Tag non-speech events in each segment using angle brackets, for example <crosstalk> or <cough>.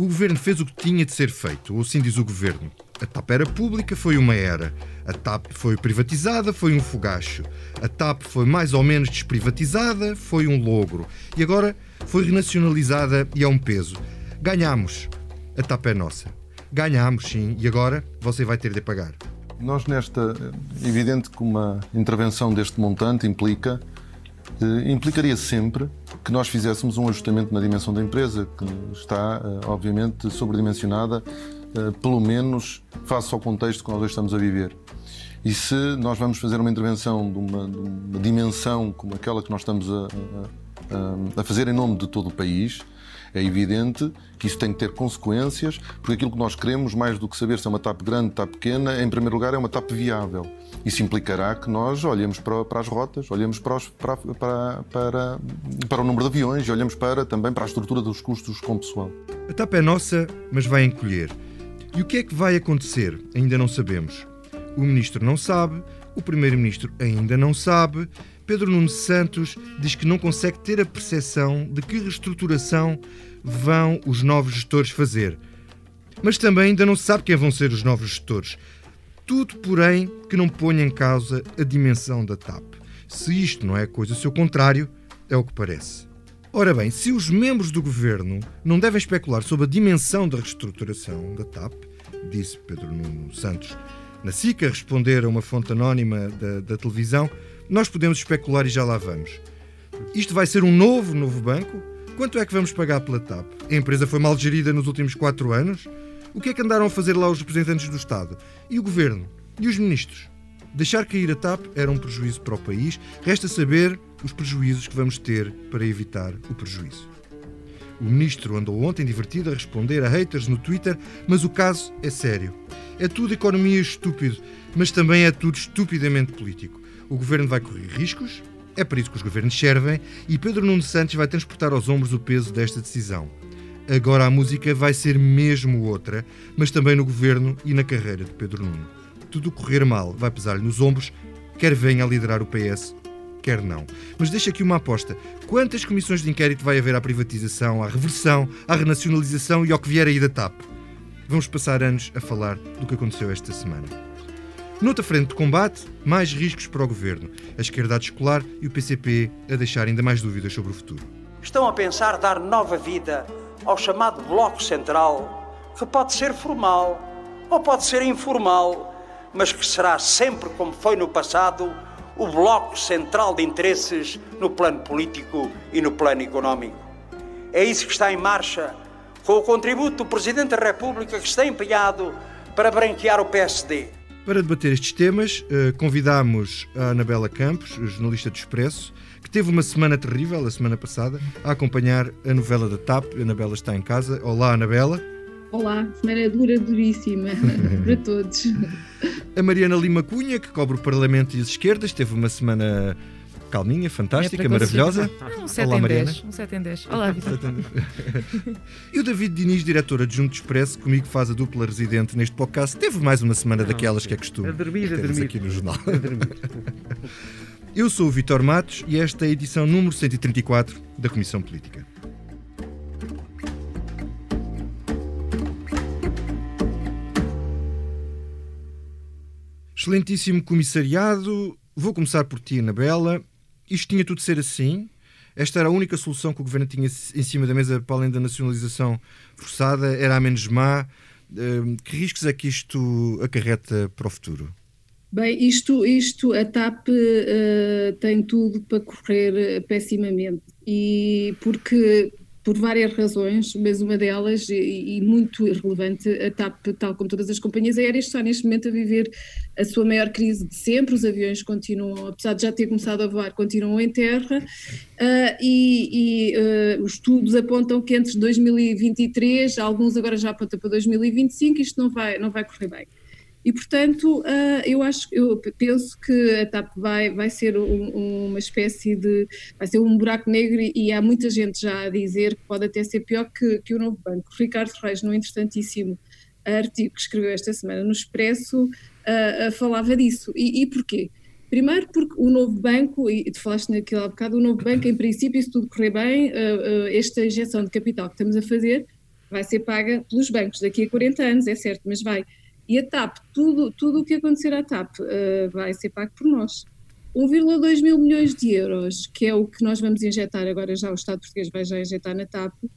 O governo fez o que tinha de ser feito, ou assim diz o governo. A TAP era pública, foi uma era. A TAP foi privatizada, foi um fogacho. A TAP foi mais ou menos desprivatizada, foi um logro. E agora foi renacionalizada e é um peso. Ganhamos. A TAP é nossa. Ganhamos, sim, e agora você vai ter de pagar. Nós, nesta. É evidente que uma intervenção deste montante implica. Eh, implicaria sempre que nós fizéssemos um ajustamento na dimensão da empresa, que está, eh, obviamente, sobredimensionada, eh, pelo menos face ao contexto que nós estamos a viver. E se nós vamos fazer uma intervenção de uma, de uma dimensão como aquela que nós estamos a, a, a fazer em nome de todo o país, é evidente que isso tem que ter consequências, porque aquilo que nós queremos, mais do que saber se é uma TAP grande, TAP pequena, em primeiro lugar é uma TAP viável. Isso implicará que nós olhemos para, para as rotas, olhemos para, os, para, para, para, para, o número de aviões e olhemos para, também para a estrutura dos custos com pessoal. A TAP é nossa, mas vai encolher. E o que é que vai acontecer? Ainda não sabemos. O Ministro não sabe, o Primeiro-Ministro ainda não sabe, Pedro Nuno Santos diz que não consegue ter a percepção de que reestruturação vão os novos gestores fazer. Mas também ainda não se sabe quem vão ser os novos gestores. Tudo, porém, que não ponha em causa a dimensão da TAP. Se isto não é coisa seu contrário, é o que parece. Ora bem, se os membros do governo não devem especular sobre a dimensão da reestruturação da TAP, disse Pedro Nuno Santos na SICA, responder a uma fonte anónima da, da televisão, nós podemos especular e já lá vamos. Isto vai ser um novo, novo banco? Quanto é que vamos pagar pela TAP? A empresa foi mal gerida nos últimos quatro anos? O que é que andaram a fazer lá os representantes do Estado? E o Governo? E os ministros? Deixar cair a TAP era um prejuízo para o país. Resta saber os prejuízos que vamos ter para evitar o prejuízo. O ministro andou ontem divertido a responder a haters no Twitter, mas o caso é sério. É tudo economia estúpido, mas também é tudo estupidamente político. O governo vai correr riscos, é para isso que os governos servem, e Pedro Nuno Santos vai transportar aos ombros o peso desta decisão. Agora a música vai ser mesmo outra, mas também no governo e na carreira de Pedro Nuno. Tudo correr mal vai pesar-lhe nos ombros, quer venha a liderar o PS, quer não. Mas deixa aqui uma aposta. Quantas comissões de inquérito vai haver à privatização, à reversão, à renacionalização e ao que vier aí da TAP? Vamos passar anos a falar do que aconteceu esta semana. Noutra frente de combate, mais riscos para o governo, a esquerda a descolar e o PCP a deixar ainda mais dúvidas sobre o futuro. Estão a pensar dar nova vida ao chamado Bloco Central, que pode ser formal ou pode ser informal, mas que será sempre, como foi no passado, o bloco central de interesses no plano político e no plano económico. É isso que está em marcha, com o contributo do Presidente da República que está empenhado para branquear o PSD. Para debater estes temas, eh, convidámos a Anabela Campos, jornalista do Expresso, que teve uma semana terrível, a semana passada, a acompanhar a novela da TAP. A Anabela está em casa. Olá, Anabela. Olá, semana dura, duríssima <laughs> para todos. A Mariana Lima Cunha, que cobre o Parlamento e as esquerdas, teve uma semana calminha, fantástica, é maravilhosa. Um 7 Olá, em Mariana. 10. Um 7 em 10. Olá, <laughs> Vitor. e o David Diniz, diretor adjunto de Expresso, comigo faz a dupla residente neste podcast, teve mais uma semana Não, daquelas que é costume. A dormir, a dormir. aqui no jornal. A dormir. Eu sou o Vitor Matos e esta é a edição número 134 da Comissão Política. Excelentíssimo comissariado, vou começar por ti, Anabela isto tinha tudo de ser assim. Esta era a única solução que o governo tinha em cima da mesa, para além da nacionalização forçada, era a menos má. Hum, que riscos é que isto acarreta para o futuro? Bem, isto, isto a TAP uh, tem tudo para correr pessimamente. E porque por várias razões, mas uma delas, e, e, muito relevante, a TAP, tal como todas as companhias aéreas, está neste momento a viver a sua maior crise de sempre. Os aviões continuam, apesar de já ter começado a voar, continuam em terra, uh, e, e uh, os estudos apontam que entre 2023, alguns agora já apontam para 2025, isto não vai, não vai correr bem. E, portanto, uh, eu acho, eu penso que a TAP vai, vai ser um, uma espécie de, vai ser um buraco negro e há muita gente já a dizer que pode até ser pior que, que o novo banco. Ricardo Reis, num interessantíssimo artigo que escreveu esta semana no Expresso, uh, uh, falava disso. E, e porquê? Primeiro porque o novo banco, e tu falaste naquele há bocado, o novo banco, em princípio, se tudo correr bem, esta injeção de capital que estamos a fazer vai ser paga pelos bancos daqui a 40 anos, é certo, mas vai. E a TAP, tudo, tudo o que acontecer à TAP uh, vai ser pago por nós. 1,2 mil milhões de euros, que é o que nós vamos injetar agora já, o Estado português vai já injetar na TAP, uh,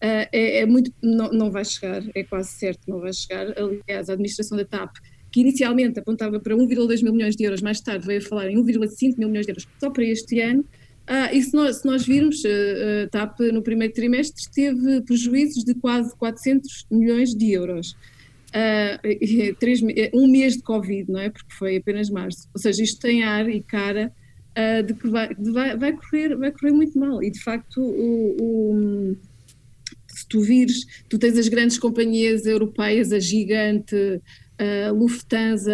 é, é, muito, não, não vai chegar, é quase certo que não vai chegar. Aliás, a administração da TAP, que inicialmente apontava para 1,2 mil milhões de euros, mais tarde veio a falar em 1,5 mil milhões de euros só para este ano. Ah, e se nós, se nós virmos, a uh, TAP no primeiro trimestre teve prejuízos de quase 400 milhões de euros uh, <laughs> três, um mês de Covid, não é? Porque foi apenas março. Ou seja, isto tem ar e cara uh, de que vai, de vai, vai, correr, vai correr muito mal. E de facto, o, o, se tu vires, tu tens as grandes companhias europeias, a gigante. Lufthansa,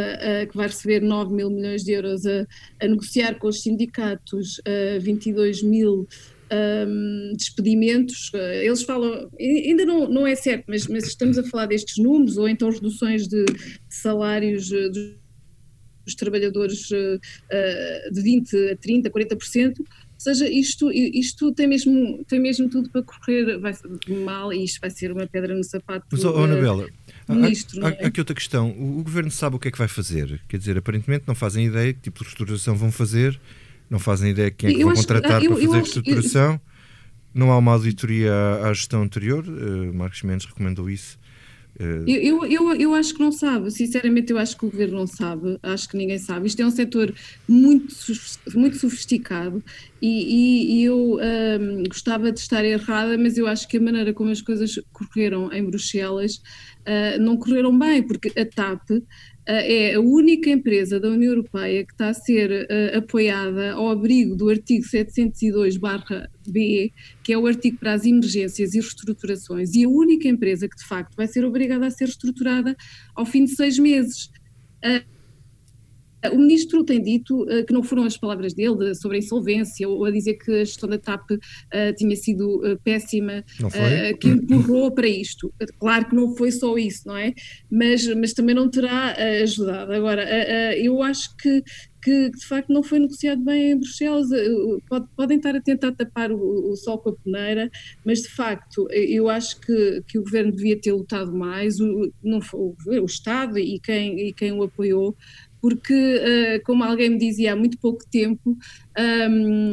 que vai receber 9 mil milhões de euros a, a negociar com os sindicatos uh, 22 mil um, despedimentos, eh, eles falam, ainda não, não é certo, mas, mas estamos a falar destes números, ou então reduções de, salários eh, dos trabalhadores uh, de 20% a 30%, 40%, ou seja, isto, isto tem, mesmo, tem mesmo tudo para correr vai mal e isto vai ser uma pedra no sapato. Mas, oh, Anabela, Ministro, há, há, é? aqui outra questão. O, o, governo sabe o que é que vai fazer. Quer dizer, aparentemente não fazem ideia que tipo de reestruturação vão fazer não fazem ideia quem é que eu vão contratar eu, para fazer a reestruturação. Não há uma auditoria à, à gestão anterior. Uh, Marcos Mendes recomendou isso. Uh... Eu, eu, eu acho que não sabe, sinceramente, eu acho que o governo não sabe, acho que ninguém sabe. Isto é um setor muito, muito sofisticado e, e, e eu um, gostava de estar errada, mas eu acho que a maneira como as coisas correram em Bruxelas uh, não correram bem, porque a TAP é a única empresa da União Europeia que está a ser uh, apoiada ao abrigo do artigo 702-B, que é o artigo para as emergências e reestruturações, e a única empresa que de facto vai ser obrigada a ser reestruturada ao fim de seis meses. Uh, o ministro tem dito uh, que não foram as palavras dele de, sobre a insolvência ou a dizer que a gestão da TAP uh, tinha sido uh, péssima, que empurrou para isto. Claro que não foi só isso, não é? Mas, mas também não terá ajudado. Agora, eu acho que, que de facto não foi negociado bem em Bruxelas. Pode, podem estar a tentar tapar o, o, sol com a peneira, mas de facto eu acho que, que o governo devia ter lutado mais, o, não, o, o Estado e quem, e quem o apoiou porque, uh, como alguém me dizia há muito pouco tempo, um,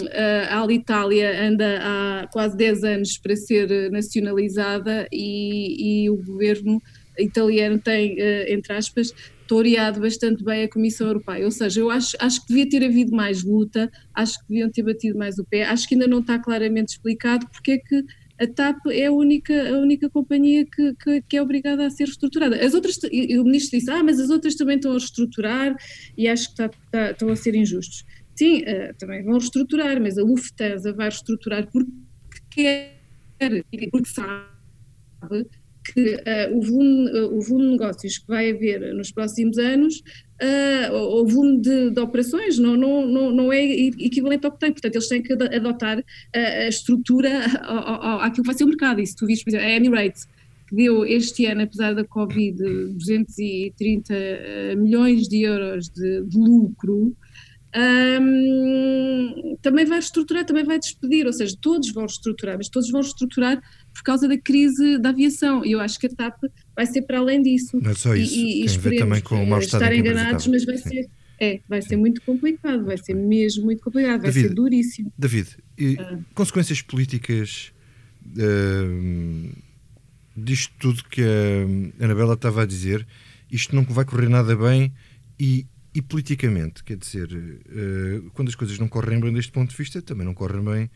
a Alitalia anda há quase 10 anos para ser nacionalizada e, e o governo italiano tem, uh, entre aspas, toreado bastante bem a Comissão Europeia. Ou seja, eu acho, acho que devia ter havido mais luta, acho que deviam ter batido mais o pé, acho que ainda não está claramente explicado porque é que a TAP é a única, a única companhia que, que, que, é obrigada a ser reestruturada. As outras, e o ministro disse, ah, mas as outras também estão a reestruturar e acho que está, está, estão a ser injustos. Sim, uh, também vão reestruturar, mas a Lufthansa vai reestruturar porque quer, porque sabe que uh, o, volume, uh, o volume de negócios que vai haver nos próximos anos, uh, o volume de, de, operações não, não, não, não é equivalente ao que tem, portanto eles têm que adotar a estrutura àquilo que vai ser o mercado, e se tu viste, por exemplo, a Emirates, que deu este ano, apesar da Covid, 230 milhões de euros de, de lucro, um, também vai reestruturar, também vai despedir, ou seja, todos vão reestruturar, mas todos vão reestruturar por causa da crise da aviação. E eu acho que a TAP vai ser para além disso. Não é só isso, e, e, tem a ver também com o mau estado estar enganados, mas vai ser. É, vai ser muito complicado, vai ser mesmo muito complicado, vai David, ser duríssimo. David, e ah. consequências políticas uh, disto tudo que a Anabela estava a dizer, isto não vai correr nada bem e e politicamente, quer dizer, uh, quando as coisas não correm bem deste ponto de vista, também não correm bem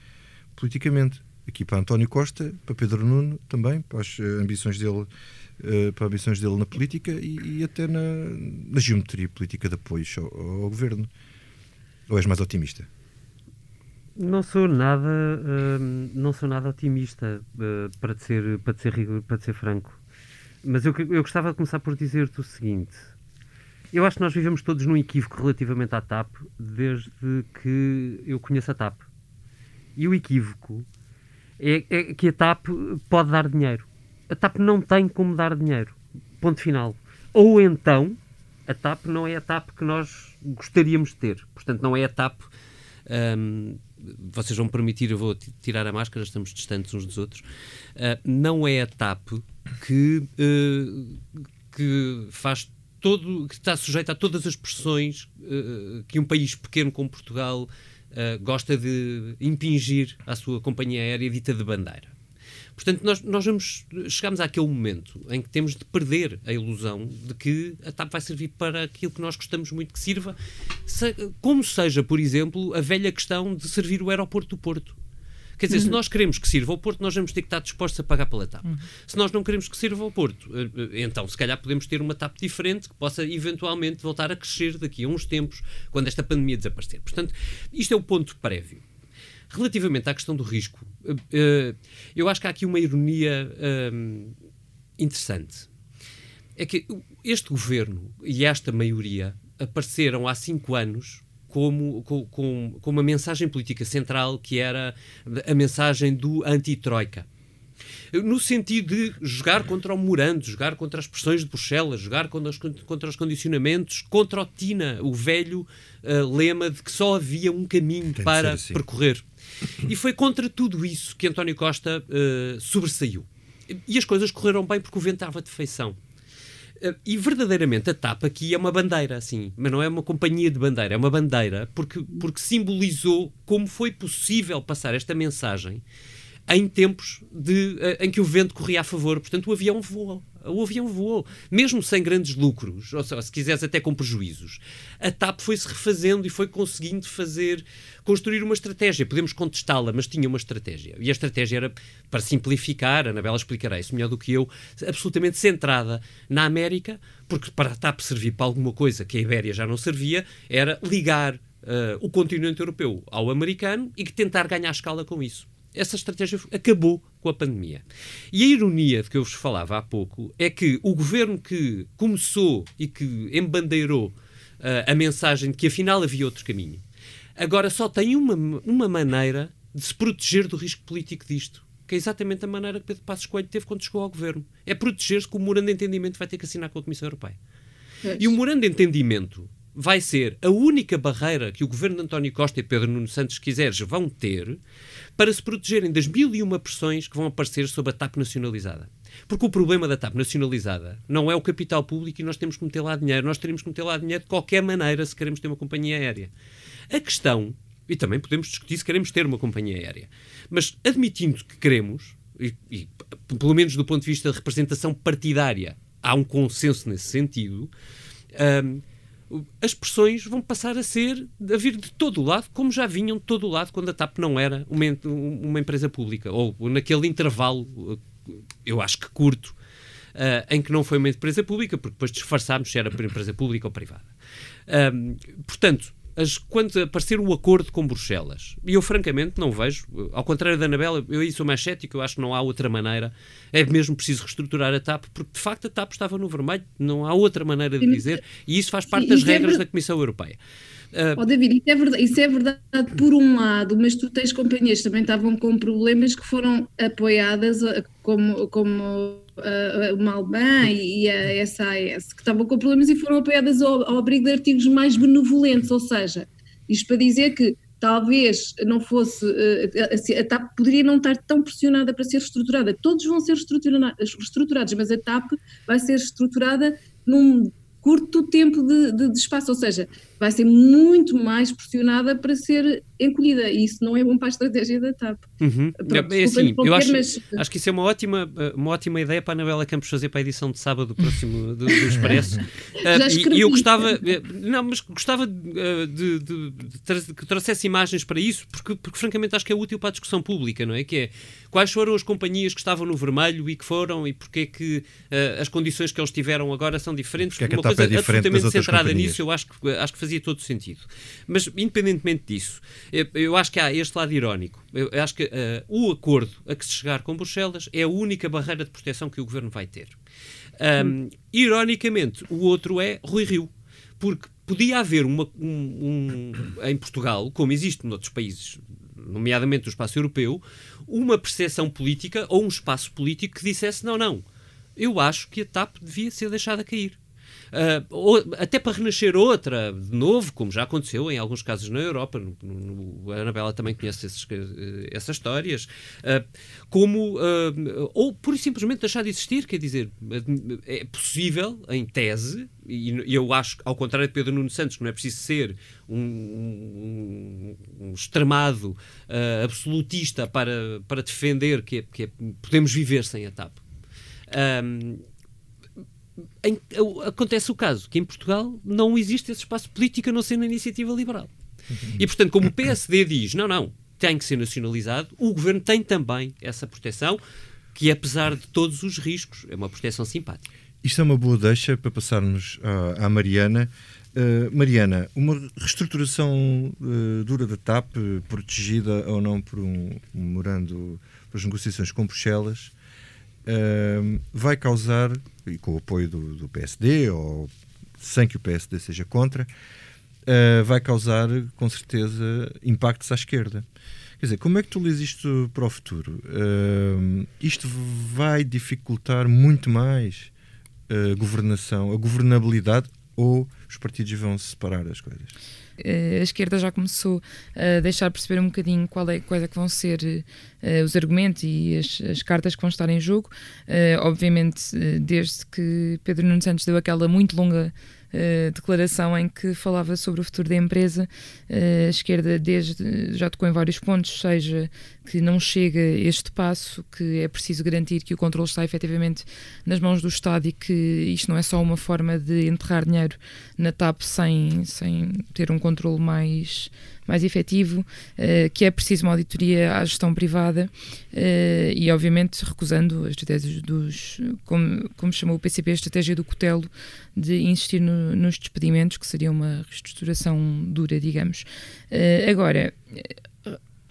politicamente. Aqui para António Costa, para Pedro Nuno também, para as eh, ambições dele, uh, para ambições dele na política e, e até na, na, geometria política de apoios ao, ao, governo. Ou és mais otimista? Não sou nada, uh, não sou nada otimista, para, ser, para, ser, para ser franco. Mas eu, eu gostava de começar por dizer-te o seguinte eu acho que nós vivemos todos num equívoco relativamente à TAP desde que eu conheço a TAP. E o equívoco é, é que a TAP pode dar dinheiro. A TAP não tem como dar dinheiro. Ponto final. Ou então, a TAP não é a TAP que nós gostaríamos de ter. Portanto, não é a TAP. Um, vocês vão permitir, eu vou tirar a máscara, estamos distantes uns dos outros. Uh, não é a TAP que, uh, que faz todo, que está sujeito a todas as pressões uh, que um país pequeno como Portugal uh, gosta de impingir à sua companhia aérea dita de bandeira. Portanto, nós, nós vamos, chegamos àquele momento em que temos de perder a ilusão de que a TAP vai servir para aquilo que nós gostamos muito que sirva, se, como seja, por exemplo, a velha questão de servir o aeroporto do Porto. Quer dizer, uhum. se nós queremos que sirva ao Porto, nós vamos ter que estar dispostos a pagar pela TAP. Uhum. Se nós não queremos que sirva ao Porto, eh, eh, então se calhar podemos ter uma TAP diferente que possa eventualmente voltar a crescer daqui a uns tempos, quando esta pandemia desaparecer. Portanto, isto é o ponto prévio. Relativamente à questão do risco, eh, eu acho que há aqui uma ironia interessante. É que este governo e esta maioria apareceram há cinco anos como, com, com, com uma mensagem política central que era a mensagem do anti-troika no sentido de jogar contra o morando, jogar contra as pressões de Bruxelas, jogar contra os, contra os condicionamentos, contra o TINA, o velho uh, lema de que só havia um caminho Tem para assim. percorrer. E foi contra tudo isso que António Costa uh, sobressaiu. E as coisas correram bem porque o vento estava de feição. Uh, e verdadeiramente a TAP aqui é uma bandeira, assim, mas não é uma companhia de bandeira, é uma bandeira porque, porque simbolizou como foi possível passar esta mensagem em tempos de, uh, em que o vento corria a favor. Portanto, o avião voou. O avião voou, mesmo sem grandes lucros, ou se quiseres até com prejuízos. A TAP foi-se refazendo e foi conseguindo fazer, construir uma estratégia. Podemos contestá-la, mas tinha uma estratégia. E a estratégia era, para simplificar, a Anabela explicará isso melhor do que eu, absolutamente centrada na América, porque para a TAP servir para alguma coisa que a Ibéria já não servia, era ligar uh, o continente europeu ao americano e tentar ganhar escala com isso essa estratégia acabou com a pandemia. E a ironia de que eu vos falava há pouco é que o governo que começou e que embandeirou uh, a mensagem de que afinal havia outro caminho, agora só tem uma, uma maneira de se proteger do risco político disto. Que é exatamente a maneira que Pedro Passos Coelho teve quando chegou ao governo. É proteger-se que o morando de entendimento vai ter que assinar com a Comissão Europeia. É. E o morando de entendimento vai ser a única barreira que o governo de António Costa e Pedro Nuno Santos, quiseres, vão ter para se protegerem das mil e uma pressões que vão aparecer sobre a TAP nacionalizada. Porque o problema da TAP nacionalizada não é o capital público e nós temos que meter lá dinheiro. Nós teremos que meter lá dinheiro de qualquer maneira se queremos ter uma companhia aérea. A questão, e também podemos discutir se queremos ter uma companhia aérea, mas admitindo que queremos, e, e pelo menos do ponto de vista de representação partidária, há um consenso nesse sentido. Um, as pressões vão passar a ser a vir de todo o lado, como já vinham de todo o lado quando a TAP não era uma, uma empresa pública, ou naquele intervalo, eu acho que curto, uh, em que não foi uma empresa pública, porque depois disfarçámos se era empresa pública ou privada. Um, portanto, as, quando aparecer o acordo com Bruxelas, e eu francamente não vejo, ao contrário da Anabela, eu aí sou mais cético, eu acho que não há outra maneira, é mesmo preciso reestruturar a TAP, porque de facto a TAP estava no vermelho, não há outra maneira de dizer, e isso faz parte das regras da Comissão Europeia. Uh, oh, David, isso é, verdade, isso é verdade por um lado, mas tu tens companhias que também estavam com problemas que foram apoiadas como, como uh, o Malban e a SAS, que estavam com problemas e foram apoiadas ao, ao abrigo de artigos mais benevolentes, ou seja, isto para dizer que talvez não fosse, a TAP poderia não estar tão pressionada para ser estruturada. Todos vão ser estruturados, mas a TAP vai ser estruturada num curto tempo de, de, de, espaço, ou seja, vai ser muito mais pressionada para ser encolhida e isso não é bom para a estratégia da TAP. Uhum. Pronto, é, assim, eu acho, mas... acho que isso é uma ótima, uma ótima ideia para a Anabela Campos fazer para a edição de sábado do próximo do, do Expresso. <laughs> uh, e eu gostava, eh, não, mas gostava uh, de, de, de, que trouxesse imagens para isso, porque, porque francamente acho que é útil para a discussão pública, não é? Que é quais foram as companhias que estavam no vermelho e que foram e porque é que uh, as condições que eles tiveram agora são diferentes. Porque é que uma coisa é absolutamente centrada nisso, eu acho que, acho que fazia todo sentido. Mas, independentemente disso, eu, acho que há este lado irónico. Eu acho que uh, o acordo a que se chegar com Bruxelas é a única barreira de proteção que o governo vai ter. Um, ironicamente, o outro é Rui Rio. Porque podia haver uma, um, um, em Portugal, como existe noutros países, nomeadamente no espaço europeu, uma percepção política ou um espaço político que dissesse: não, não, eu acho que a TAP devia ser deixada cair. Uh, ou, até para renascer outra de novo, como já aconteceu em alguns casos na Europa. No, no, a Anabela também conhece esses, uh, essas histórias. Uh, como, ou por simplesmente deixar de existir, quer dizer, é possível, em tese, e eu acho, ao contrário de Pedro Nuno Santos, que não é preciso ser um, um, um extremado uh, absolutista para, para defender que, é, que é, podemos viver sem a TAP. Um, em, acontece o caso que em Portugal não existe esse espaço político a não ser na iniciativa liberal. E, portanto, como o PSD diz, não, não, tem que ser nacionalizado, o governo tem também essa proteção, que apesar de todos os riscos, é uma proteção simpática. Isto é uma boa deixa para passarmos à, à Mariana. Uh, Mariana, uma reestruturação uh, dura da TAP, protegida ou não por um, memorando para as negociações com Bruxelas, uh, vai causar, e com o apoio do, do, PSD, ou sem que o PSD seja contra, vai causar com certeza impactos à esquerda. Quer dizer, como é que tu lês isto para o futuro? isto vai dificultar muito mais a governação, a governabilidade ou os partidos vão separar as coisas? Eh, a esquerda já começou a deixar perceber um bocadinho qual é, quais é que vão ser uh, os argumentos e as, as, cartas que vão estar em jogo. Uh, obviamente, desde que Pedro Nuno Santos deu aquela muito longa declaração em que falava sobre o futuro da empresa. A esquerda desde, já tocou em vários pontos, seja que não chega este passo, que é preciso garantir que o controle está efetivamente nas mãos do Estado e que isto não é só uma forma de enterrar dinheiro na TAP sem, sem ter um controle mais mais efetivo, uh, que é preciso uma auditoria à gestão privada uh, e, obviamente, recusando as estratégias dos, como, como chamou o PCP, a estratégia do cutelo de insistir no, nos despedimentos, que seria uma reestruturação dura, digamos. Uh, agora,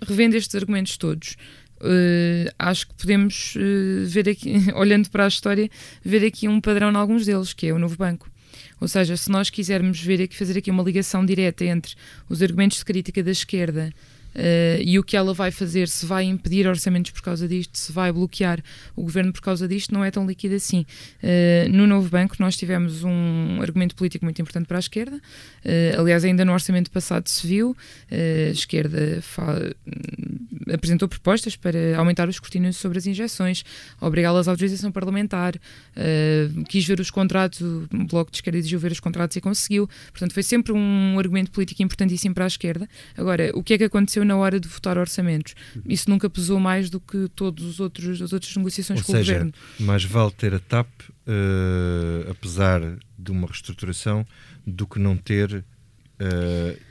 revendo estes argumentos todos, Uh, acho que podemos uh, ver aqui, <laughs> olhando para a história, ver aqui um padrão em alguns deles, que é o novo banco. Ou seja, se nós quisermos ver aqui, fazer aqui uma ligação direta entre os argumentos de crítica da esquerda Uh, e o que ela vai fazer, se vai impedir orçamentos por causa disto, se vai bloquear o governo por causa disto, não é tão líquido assim. Uh, no novo banco, nós tivemos um argumento político muito importante para a esquerda, uh, aliás, ainda no orçamento passado se viu, a esquerda apresentou propostas para aumentar os escrutínio sobre as injeções, obrigá-las à autorização parlamentar, quis ver os contratos, o Bloco de Esquerda exigiu ver os contratos e conseguiu, portanto, foi sempre um argumento político importantíssimo para a esquerda. Agora, o que é que aconteceu na hora de votar orçamentos. Isso nunca pesou mais do que todos os outros as outras negociações Ou com seja, o governo. Mais vale ter a TAP, uh, apesar de uma reestruturação, do que não ter uh,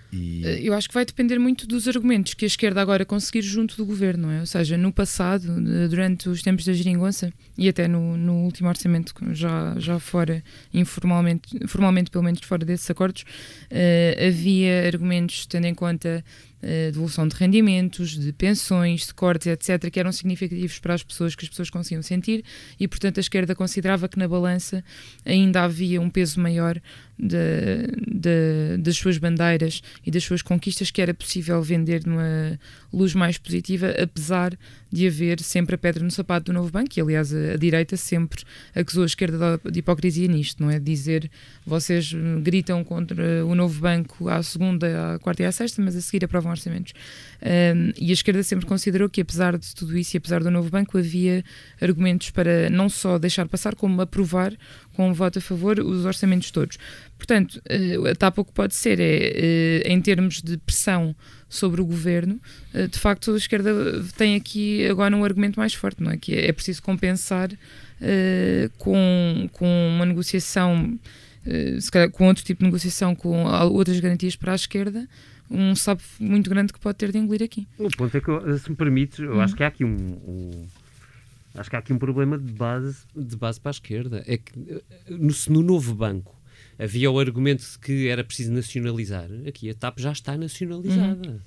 eu acho que vai depender muito dos argumentos que a esquerda agora conseguir junto do governo, não é? Ou seja, no passado, durante os tempos da geringonça e até no, no último orçamento, já, já fora, informalmente, formalmente pelo menos fora desses acordos, uh, havia argumentos tendo em conta uh, devolução de rendimentos, de pensões, de cortes, etc., que eram significativos para as pessoas, que as pessoas conseguiam sentir, e portanto a esquerda considerava que na balança ainda havia um peso maior de, de, das suas bandeiras e das suas conquistas que era possível vender numa luz mais positiva, apesar de haver sempre a pedra no sapato do novo banco, e aliás a, a direita sempre acusou a esquerda de hipocrisia nisto, não é? Dizer vocês gritam contra o novo banco à segunda, à quarta e à sexta, mas a seguir aprovam orçamentos. Um, e a esquerda sempre considerou que, apesar de tudo isso e apesar do novo banco, havia argumentos para não só deixar passar, como aprovar com um voto a favor os orçamentos todos. Portanto, uh, a tapa que pode ser é, uh, em termos de pressão sobre o governo, uh, de facto a esquerda tem aqui agora um argumento mais forte, não é? Que é, é preciso compensar com, com uma negociação, se calhar com outro tipo de negociação, com outras garantias para a esquerda, um sapo muito grande que pode ter de engolir aqui. O ponto é que, se me permites, eu acho que há aqui um, um, acho que há aqui um problema de base de base para a esquerda. É que no, no novo banco havia o argumento de que era preciso nacionalizar, aqui a TAP já está nacionalizada. Uhum.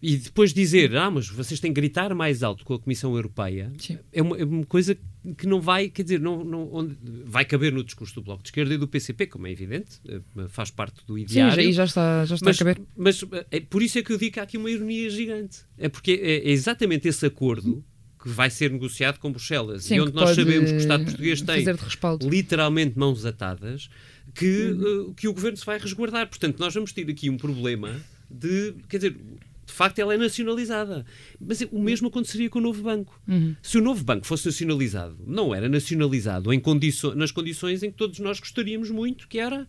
E depois dizer, ah, mas vocês têm que gritar mais alto com a Comissão Europeia, é uma, é uma, coisa que não vai, quer dizer, não, não, onde, vai caber no discurso do Bloco de Esquerda e do PCP, como é evidente, eh, faz parte do ideário. Sim, e já está, já está mas, a caber. Mas é, por isso é que eu digo que há aqui uma ironia gigante. É porque é, é exatamente esse acordo que vai ser negociado com Bruxelas Sim, e onde nós sabemos que o Estado português tem literalmente mãos atadas que, uh, que o governo se vai resguardar. Portanto, nós vamos ter aqui um problema de. Quer dizer, de facto ela é nacionalizada. Mas o mesmo aconteceria com o novo banco. Uhum. Se o novo banco fosse nacionalizado, não era nacionalizado em condiço nas condições em que todos nós gostaríamos muito, que era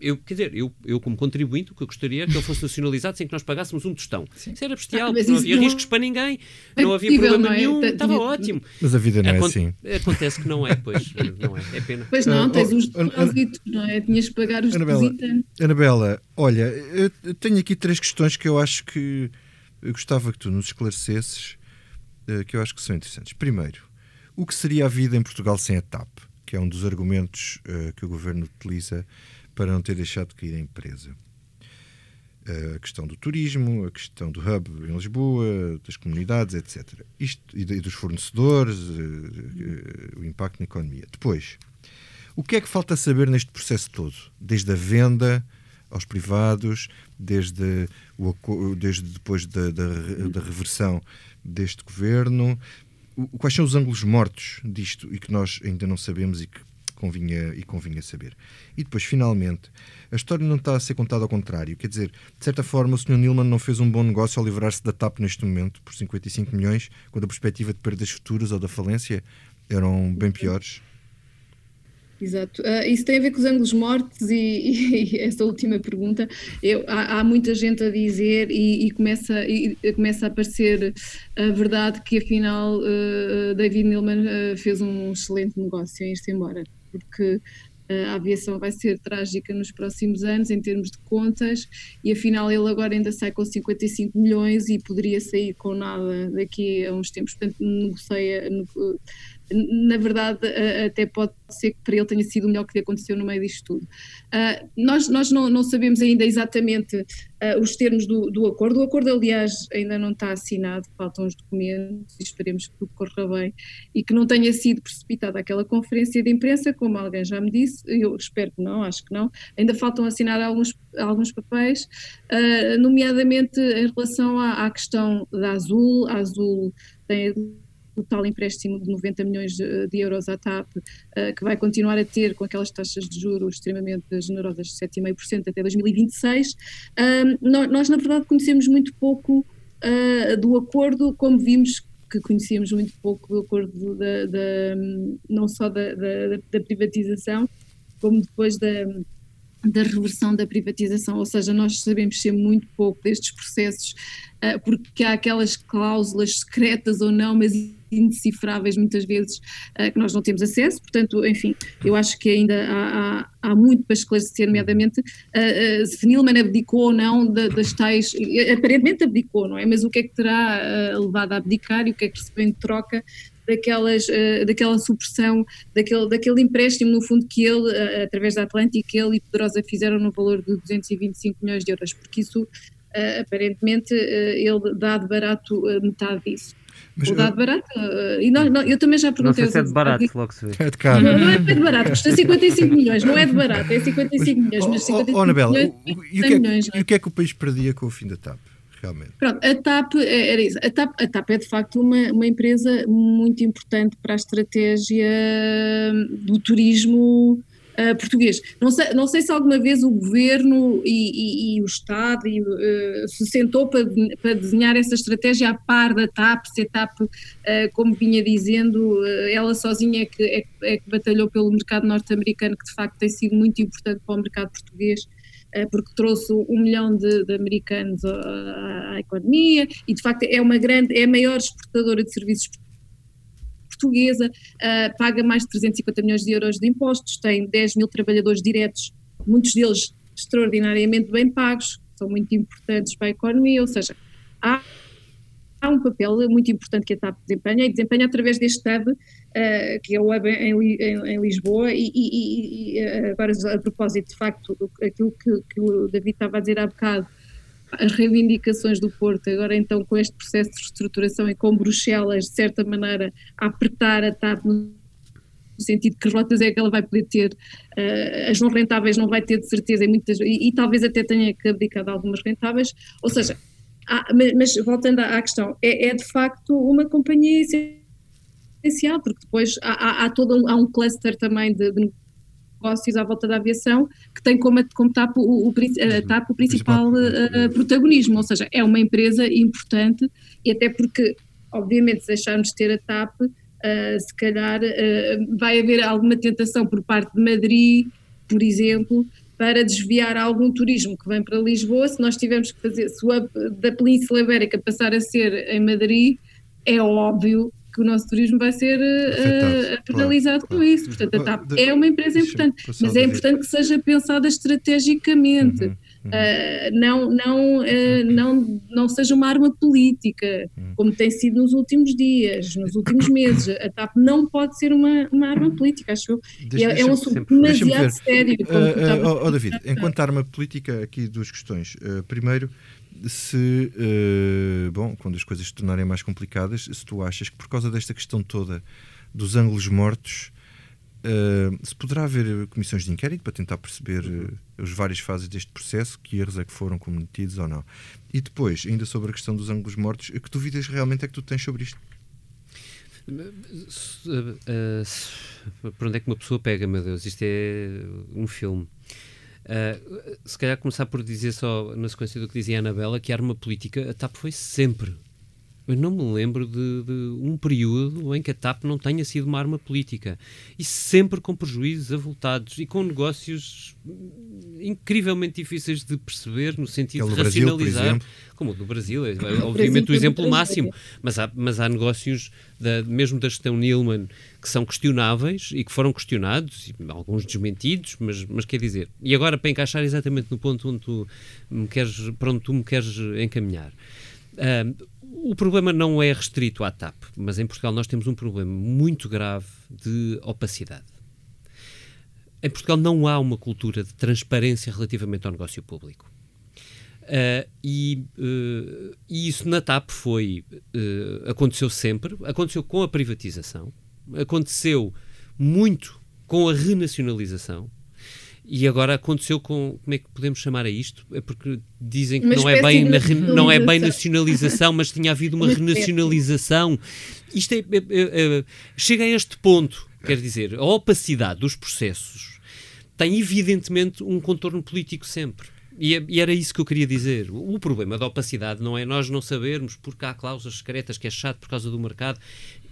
eu, quer dizer, eu, eu como contribuinte, o que eu gostaria era que ele fosse nacionalizado sem que nós pagássemos um tostão. Sim. Isso era bestial, ah, não havia não... riscos para ninguém, é não havia problema não é? nenhum, estava ótimo. Mas a vida não é assim. Acontece que não é, pois, <laughs> não é, é pena. Pois não, uh, tens os depósitos, não é? Tinhas que pagar os Anabela, Anabela, olha, eu tenho aqui três questões que eu acho que eu gostava que tu nos esclarecesses, uh, que eu acho que são interessantes. Primeiro, o que seria a vida em Portugal sem a TAP? Que é um dos argumentos uh, que o governo utiliza para não ter deixado de cair a empresa. A questão do turismo, a questão do hub em Lisboa, das comunidades, etc. Isto, e dos fornecedores, eh, eh, o impacto na economia. Depois, o que é que falta saber neste processo todo? Desde a venda aos privados, desde, o, desde depois da, da, da reversão deste governo, quais são os ângulos mortos disto e que nós ainda não sabemos e que convinha, e convinha saber. E depois, finalmente, a história não está a ser contada ao contrário. Quer dizer, de certa forma, o Sr. Nilman não fez um bom negócio ao livrar-se da TAP neste momento, por 55 milhões, quando a perspectiva de perdas futuras ou da falência eram bem piores. Exato. Uh, isso tem a ver com os ângulos mortos e, e, e essa última pergunta. Eu, há, há, muita gente a dizer e, e começa, começa a aparecer a verdade que afinal uh, David Nilman uh, fez um excelente negócio em ir-se embora porque eh, a aviação vai ser trágica nos próximos anos em termos de contas e afinal ele agora ainda sai com 55 milhões e poderia sair com nada daqui a uns tempos, portanto negocia, na verdade, até pode ser que para ele tenha sido o melhor que lhe aconteceu no meio disto tudo. Uh, nós nós não, não, sabemos ainda exatamente uh, os termos do, do, acordo. O acordo, aliás, ainda não está assinado, faltam os documentos e esperemos que tudo corra bem e que não tenha sido precipitada aquela conferência de imprensa, como alguém já me disse. Eu espero que não, acho que não. Ainda faltam assinar alguns, alguns papéis, uh, nomeadamente em relação à, à questão da Azul. A Azul tem o tal empréstimo de 90 milhões de, euros à TAP, uh, que vai continuar a ter com aquelas taxas de juros extremamente generosas, 7,5% até 2026. Uh, nós, na verdade, conhecemos muito pouco uh, do acordo, como vimos que conhecíamos muito pouco do acordo da, da não só da, da, da privatização, como depois da da reversão da privatização, ou seja, nós sabemos ser muito pouco destes processos, uh, porque há aquelas cláusulas secretas ou não, mas indecifráveis muitas vezes, uh, que nós não temos acesso, portanto, enfim, eu acho que ainda há, há, há muito para esclarecer, nomeadamente uh, se Nilman abdicou ou não das tais, aparentemente abdicou, não é? Mas o que é que terá levado a abdicar e o que é que recebeu em troca daquelas, uh, daquela supressão, daquele, daquele empréstimo, no fundo, que ele, uh, através da Atlântica, ele e Pedrosa fizeram no valor de 225 milhões de euros, porque isso, uh, aparentemente, ele dá de barato metade disso. Mas, o dá de barato. e nós, não, eu também já perguntei. Não sei se é de barato, logo se vê. É de caro. Não, não é de barato, custa 55 milhões, não é de barato, é 55 mas, milhões, mas 55 oh, oh, Anabela, milhões, o, e, o que é, milhões, e o que é que o país perdia com o fim da TAP? realmente. Pronto, a TAP, é, era isso. A TAP, a TAP é de facto uma, uma empresa muito importante para a estratégia do turismo uh, português. Não sei, não sei se alguma vez o governo e, e, e o Estado e, uh, se sentou para, para desenhar essa estratégia a par da TAP, se a TAP, uh, como vinha dizendo, ela sozinha é que, é, é que batalhou pelo mercado norte-americano, que de facto tem sido muito importante para o mercado português porque trouxe um milhão de, de americanos à, à, economia e de facto é uma grande, é a maior exportadora de serviços portuguesa, uh, paga mais de 350 milhões de euros de impostos, tem 10 mil trabalhadores diretos, muitos deles extraordinariamente bem pagos, são muito importantes para a economia, ou seja, há há um papel muito importante que a TAP desempenha e desempenha através deste hub, uh, que é o hub em, em, em Lisboa, e, e, e, eh, agora a propósito, de facto, aquilo que, que, o David estava a dizer há bocado, as reivindicações do Porto, agora então com este processo de reestruturação e com Bruxelas, de certa maneira, a apertar a TAP no sentido que rotas é que ela vai poder ter, uh, as não rentáveis não vai ter de certeza, e, muitas, e, e talvez até tenha que abdicar de algumas rentáveis, ou seja, ah, mas, mas, voltando à questão, é, é, de facto uma companhia essencial, porque depois há, há, há todo um, há um cluster também de, de negócios à volta da aviação, que tem como, como TAP, o, o, a TAP o principal uh, protagonismo, ou seja, é uma empresa importante e até porque, obviamente, se deixarmos de ter a TAP, uh, se calhar uh, vai haver alguma tentação por parte de Madrid, por exemplo, para desviar algum turismo que vem para Lisboa, se nós tivermos que fazer, se o da Península Ibérica passar a ser em Madrid, é óbvio que o nosso turismo vai ser uh, penalizado claro, com claro. isso. Portanto, a TAP é uma empresa importante, mas é importante que seja pensada estrategicamente. Uhum. Uh, não, não, uh, não, não seja uma arma política, uhum. como tem sido nos últimos dias, nos últimos meses. <coughs> A TAP não pode ser uma, uma arma política, acho eu. Deixa, é, é um assunto demasiado sério. Uh, uh, oh, David, enquanto arma política, aqui duas questões. primeiro, se, uh, bom, quando as coisas se tornarem mais complicadas, se tu achas que por causa desta questão toda dos ângulos mortos, uh, se poderá haver comissões de inquérito para tentar perceber uh, as várias fases deste processo, que erros é que foram cometidos ou não. E depois, ainda sobre a questão dos ângulos mortos, que dúvidas realmente é que tu tens sobre isto? por onde é que uma pessoa pega, meu Deus? Isto é um filme. Uh, se calhar começar por dizer só, na sequência do que dizia a Anabela, que a arma política, a TAP foi sempre. Eu não me lembro de, de, um período em que a TAP não tenha sido uma arma política. E sempre com prejuízos avultados e com negócios incrivelmente difíceis de perceber, no sentido de racionalizar. Brasil, como o do Brasil, é, é obviamente o exemplo máximo. Mas há, mas há negócios, da, mesmo da gestão Nilman, que são questionáveis e que foram questionados, alguns desmentidos, mas, mas quer dizer. E agora, para encaixar exatamente no ponto onde tu me queres, para onde tu me queres encaminhar. Uh, o problema não é restrito à TAP, mas em Portugal nós temos um problema muito grave de opacidade. Em Portugal não há uma cultura de transparência relativamente ao negócio público. Uh, e, uh, e, isso na TAP foi uh, aconteceu sempre, aconteceu com a privatização, aconteceu muito com a renacionalização e agora aconteceu com como é que podemos chamar a isto? É porque dizem que não é, bem na, não é bem nacionalização, mas tinha havido uma renacionalização. Isto é, é, é, é, chega a este ponto, quer dizer, a opacidade dos processos tem evidentemente um contorno político sempre. E, é, e, era isso que eu queria dizer. O problema da opacidade não é nós não sabermos porque há cláusulas secretas que é chato por causa do mercado.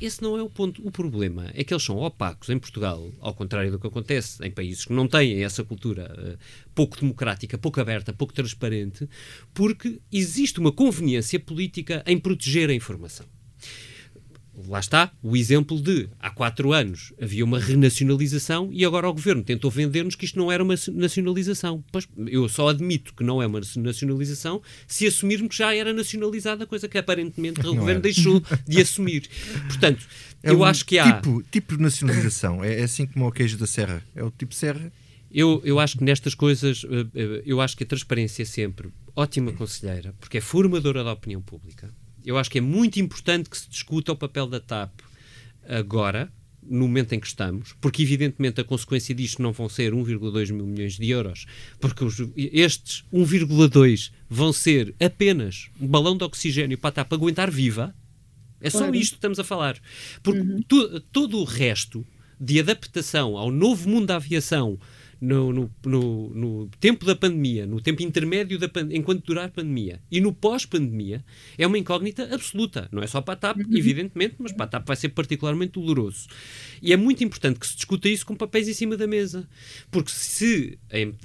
Esse não é o ponto. O problema é que eles são opacos em Portugal, ao contrário do que acontece em países que não têm essa cultura uh, pouco democrática, pouco aberta, pouco transparente, porque existe uma conveniência política em proteger a informação lá está o exemplo de há quatro anos havia uma renacionalização e agora o governo tentou vender-nos que isto não era uma nacionalização. Pois eu só admito que não é uma nacionalização se assumirmos que já era nacionalizada, coisa que aparentemente o governo era. deixou <laughs> de assumir. Portanto, é eu um acho que há. Tipo, tipo de nacionalização, é, é assim como o queijo da Serra. É o tipo Serra. Eu, eu acho que nestas coisas, eh, eh, eu acho que a transparência é sempre ótima conselheira, porque é formadora da opinião pública eu acho que é muito importante que se discuta o papel da TAP agora, no momento em que estamos, porque evidentemente a consequência disto não vão ser 1,2 mil milhões de euros, porque os, estes 1,2 vão ser apenas um balão de oxigênio para a TAP aguentar viva. É só isto que estamos a falar. Porque uhum. tu, todo o resto de adaptação ao novo mundo da aviação, no, no, no, no, tempo da pandemia, no tempo intermédio da enquanto durar a pandemia e no pós-pandemia, é uma incógnita absoluta. Não é só para a TAP, uhum. evidentemente, mas para a TAP vai ser particularmente doloroso. E é muito importante que se discuta isso com papéis em cima da mesa. Porque se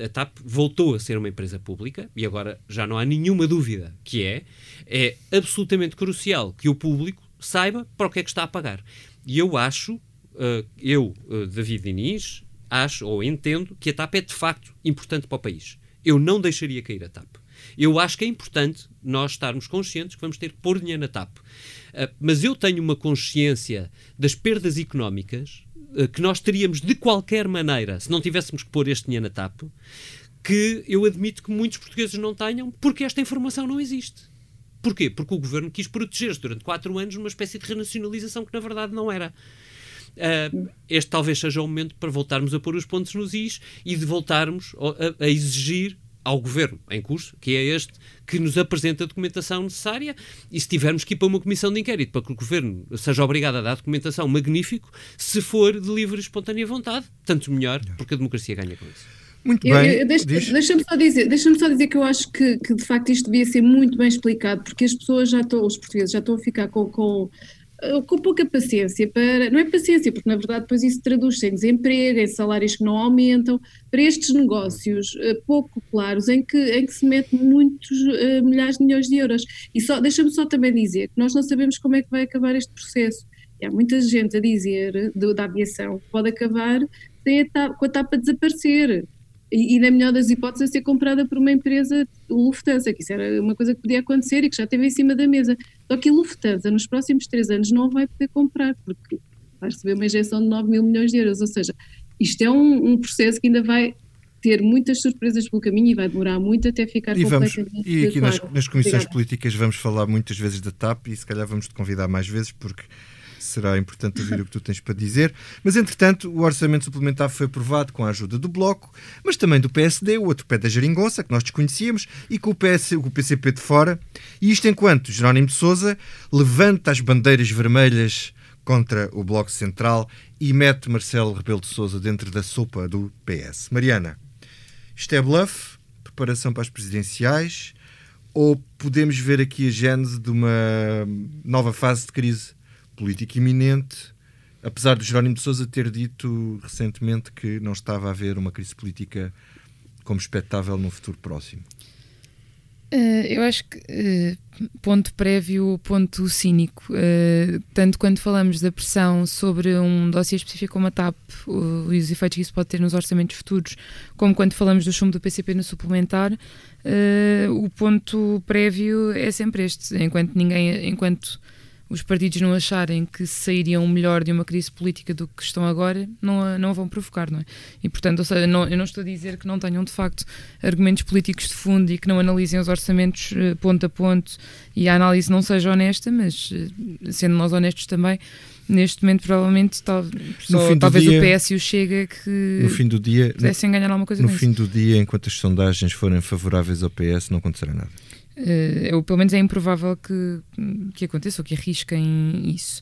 a TAP voltou a ser uma empresa pública, e agora já não há nenhuma dúvida que é, é absolutamente crucial que o público saiba para o que é que está a pagar. E eu acho, uh, eu, uh, David Diniz, acho ou entendo que a TAP é de facto importante para o país. Eu não deixaria cair a TAP. Eu acho que é importante nós estarmos conscientes que vamos ter que pôr dinheiro na TAP. Uh, mas eu tenho uma consciência das perdas económicas uh, que nós teríamos de qualquer maneira se não tivéssemos que pôr este dinheiro na TAP, que eu admito que muitos portugueses não tenham, porque esta informação não existe. Porquê? Porque o governo quis proteger-se durante quatro anos numa espécie de renacionalização que na verdade não era. Uh, este talvez seja o momento para voltarmos a pôr os pontos nos is e de voltarmos a, a exigir ao governo em curso, que é este que nos apresenta a documentação necessária, e se tivermos que ir para uma comissão de inquérito para que o governo seja obrigado a dar documentação, magnífico, se for de livre e espontânea vontade, tanto melhor, porque a democracia ganha com isso. Muito bem. Deixa-me só, dizer, deixa só dizer que eu acho que, que, de facto isto devia ser muito bem explicado, porque as pessoas já estão, os portugueses já estão a ficar com, com com pouca paciência para. Não é paciência, porque na verdade depois isso traduz-se em desemprego, em salários que não aumentam, para estes negócios uh, pouco claros em que, em que se mete muitos uh, milhares de milhões de euros. E só deixa-me só também dizer que nós não sabemos como é que vai acabar este processo. E há muita gente a dizer do, da aviação que pode acabar sem a TAP, com a desaparecer e, e, na melhor das hipóteses, ser comprada por uma empresa, Lufthansa, que isso era uma coisa que podia acontecer e que já esteve em cima da mesa. Só que a Lufthansa, nos próximos três anos, não vai poder comprar, porque vai receber uma injeção de 9 mil milhões de euros. Ou seja, isto é um, um processo que ainda vai ter muitas surpresas pelo caminho e vai demorar muito até ficar e vamos, E aqui claro. nas, nas comissões Obrigada. políticas vamos falar muitas vezes da TAP e se calhar vamos te convidar mais vezes porque será importante ouvir o que tu tens para dizer. Mas, entretanto, o orçamento suplementar foi aprovado com a ajuda do Bloco, mas também do PSD, o outro pé da geringonça, que nós desconhecíamos, e com o, PS, com o PCP de fora. E isto enquanto Jerónimo de Sousa levanta as bandeiras vermelhas contra o Bloco Central e mete Marcelo Rebelo de Sousa dentro da sopa do PS. Mariana, isto é bluff? Preparação para as presidenciais? Ou podemos ver aqui a gênese de uma nova fase de crise política iminente, apesar de Jerónimo de Sousa ter dito recentemente que não estava a haver uma crise política como expectável no futuro próximo. Uh, eu acho que uh, ponto prévio, ponto cínico. Uh, tanto quando falamos da pressão sobre um dossiê específico como a TAP e os efeitos que isso pode ter nos orçamentos futuros, como quando falamos do chumbo do PCP no suplementar, o ponto prévio é sempre este. Enquanto ninguém, enquanto os partidos não acharem que sairiam melhor de uma crise política do que estão agora, não, não vão provocar, não é? E, portanto, ou seja, não, eu não estou a dizer que não tenham, de facto, argumentos políticos de fundo e que não analisem os orçamentos uh, ponto a ponto e a análise não seja honesta, mas, uh, sendo nós honestos também, neste momento, provavelmente, tal, só, talvez dia, o PS e o Chega que no fim do dia, pudessem ganhar alguma coisa No fim isso. do dia, enquanto as sondagens forem favoráveis ao PS, não acontecerá nada. Uh, pelo menos é improvável que, que aconteça ou que arrisquem isso.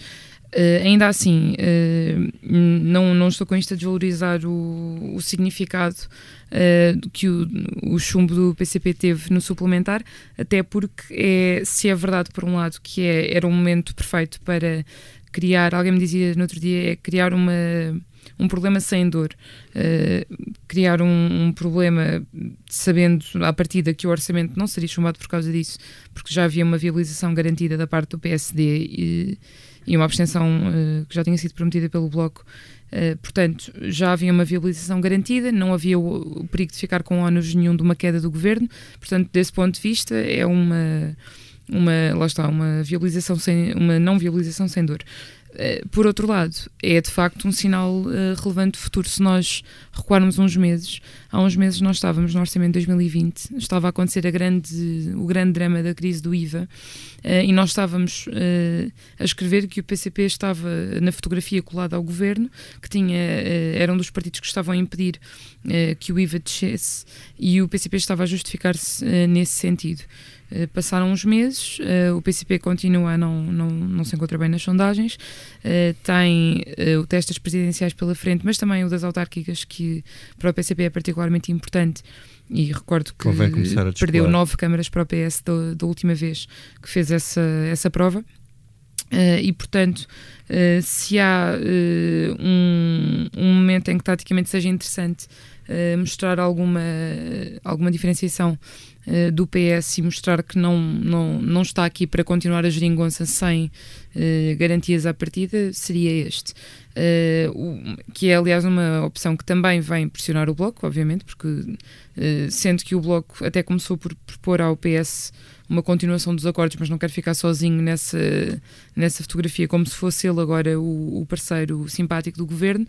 Uh, ainda assim, uh, não, não estou com isto a desvalorizar o, o significado uh, que o, o, chumbo do PCP teve no suplementar, até porque é, se é verdade, por um lado, que é, era um momento perfeito para criar, alguém me dizia no outro dia, é criar uma um problema sem dor. Criar um, um, problema sabendo à partida que o orçamento não seria chumbado por causa disso, porque já havia uma viabilização garantida da parte do PSD e, e uma abstenção uh, que já tinha sido prometida pelo Bloco. Uh, portanto, já havia uma viabilização garantida, não havia o, o perigo de ficar com ônus nenhum de uma queda do governo. Portanto, desse ponto de vista, é uma uma, lá está, uma viabilização sem, uma não viabilização sem dor. Eh, por outro lado, é de facto um sinal uh, relevante de futuro. Se nós recuarmos uns meses, há uns meses nós estávamos no orçamento de 2020, estava a acontecer a grande, o grande drama da crise do IVA uh, e nós estávamos a escrever que o PCP estava na fotografia colada ao governo, que tinha, era um dos partidos que estavam a impedir que o IVA descesse e o PCP estava a justificar-se nesse sentido. Eh, passaram uns meses, uh, o PCP continua a não, não, não se encontra bem nas sondagens, uh, tem o teste das presidenciais pela frente, mas também o das autárquicas, que para o PCP é particularmente importante. E recordo que perdeu nove câmaras para o PS da, da última vez que fez essa, essa prova. Uh, e, portanto, uh, se há uh, um, um, momento em que taticamente seja interessante mostrar alguma, alguma diferenciação do PS e mostrar que não, não, não está aqui para continuar a geringonça sem garantias à partida, seria este. O, que é, aliás, uma opção que também vem pressionar o Bloco, obviamente, porque sendo que o Bloco até começou por propor ao PS uma continuação dos acordos, mas não quer ficar sozinho nessa, nessa fotografia, como se fosse ele agora o, o parceiro simpático do governo.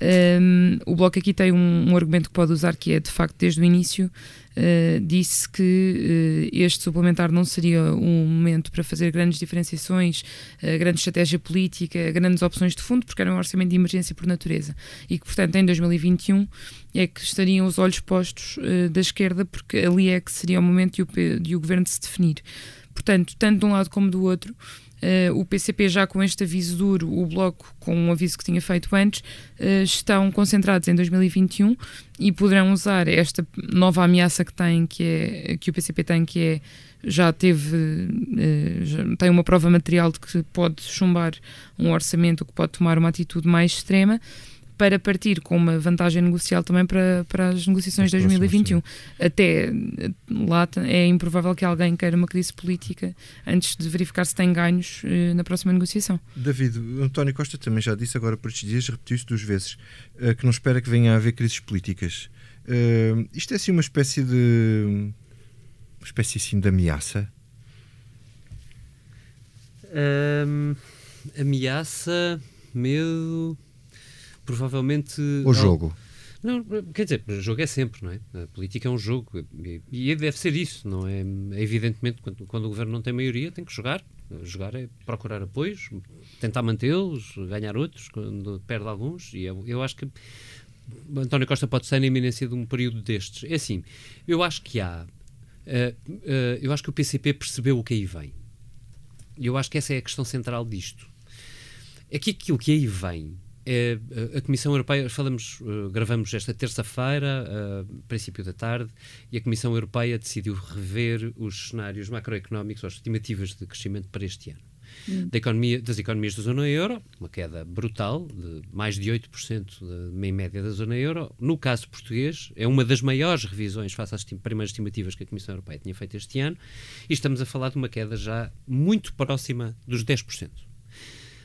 Um, o Bloco aqui tem um, um, argumento que pode usar que é, de facto, desde o início, uh, disse que uh, este suplementar não seria um momento para fazer grandes diferenciações, uh, grande estratégia política, grandes opções de fundo, porque era um orçamento de emergência por natureza. E que, portanto, em 2021 é que estariam os olhos postos da esquerda, porque ali é que seria o momento de o, de o governo se definir. Portanto, tanto de um lado como do outro, Uh, o PCP já com este aviso duro, o Bloco com um aviso que tinha feito antes, uh, estão concentrados em 2021 e poderão usar esta nova ameaça que tem, que, é, que o PCP tem, que é já teve uh, já tem uma prova material de que pode chumbar um orçamento, que pode tomar uma atitude mais extrema para partir com uma vantagem negocial também para, para as negociações de 2021. Até lá é improvável que alguém queira uma crise política antes de verificar se tem ganhos eh, na próxima negociação. David, António Costa também já disse agora por estes dias, repetiu-se duas vezes, eh, que não espera que venha a haver crises políticas. Uh, isto é assim uma espécie de. uma espécie assim de ameaça? Um, ameaça, medo provavelmente. O jogo. Não, quer dizer, o jogo é sempre, não é? A política é um jogo e, e deve ser isso, não é? é evidentemente, quando, quando, o governo não tem maioria, tem que jogar. Jogar é procurar apoios, tentar mantê-los, ganhar outros quando perde alguns. E eu, eu acho que António Costa pode estar na iminência de um período destes. É assim, eu acho que há. Uh, uh, eu acho que o PCP percebeu o que aí vem. E eu acho que essa é a questão central disto. É que aquilo que aí vem é, a Comissão Europeia, falamos, uh, gravamos esta terça-feira, uh, princípio da tarde, e a Comissão Europeia decidiu rever os cenários macroeconómicos, as estimativas de crescimento para este ano. Hum. Da economia, das economias da zona euro, uma queda brutal, de mais de 8% de, em média da zona euro. No caso português, é uma das maiores revisões face às primeiras estimativas que a Comissão Europeia tinha feito este ano, e estamos a falar de uma queda já muito próxima dos 10%.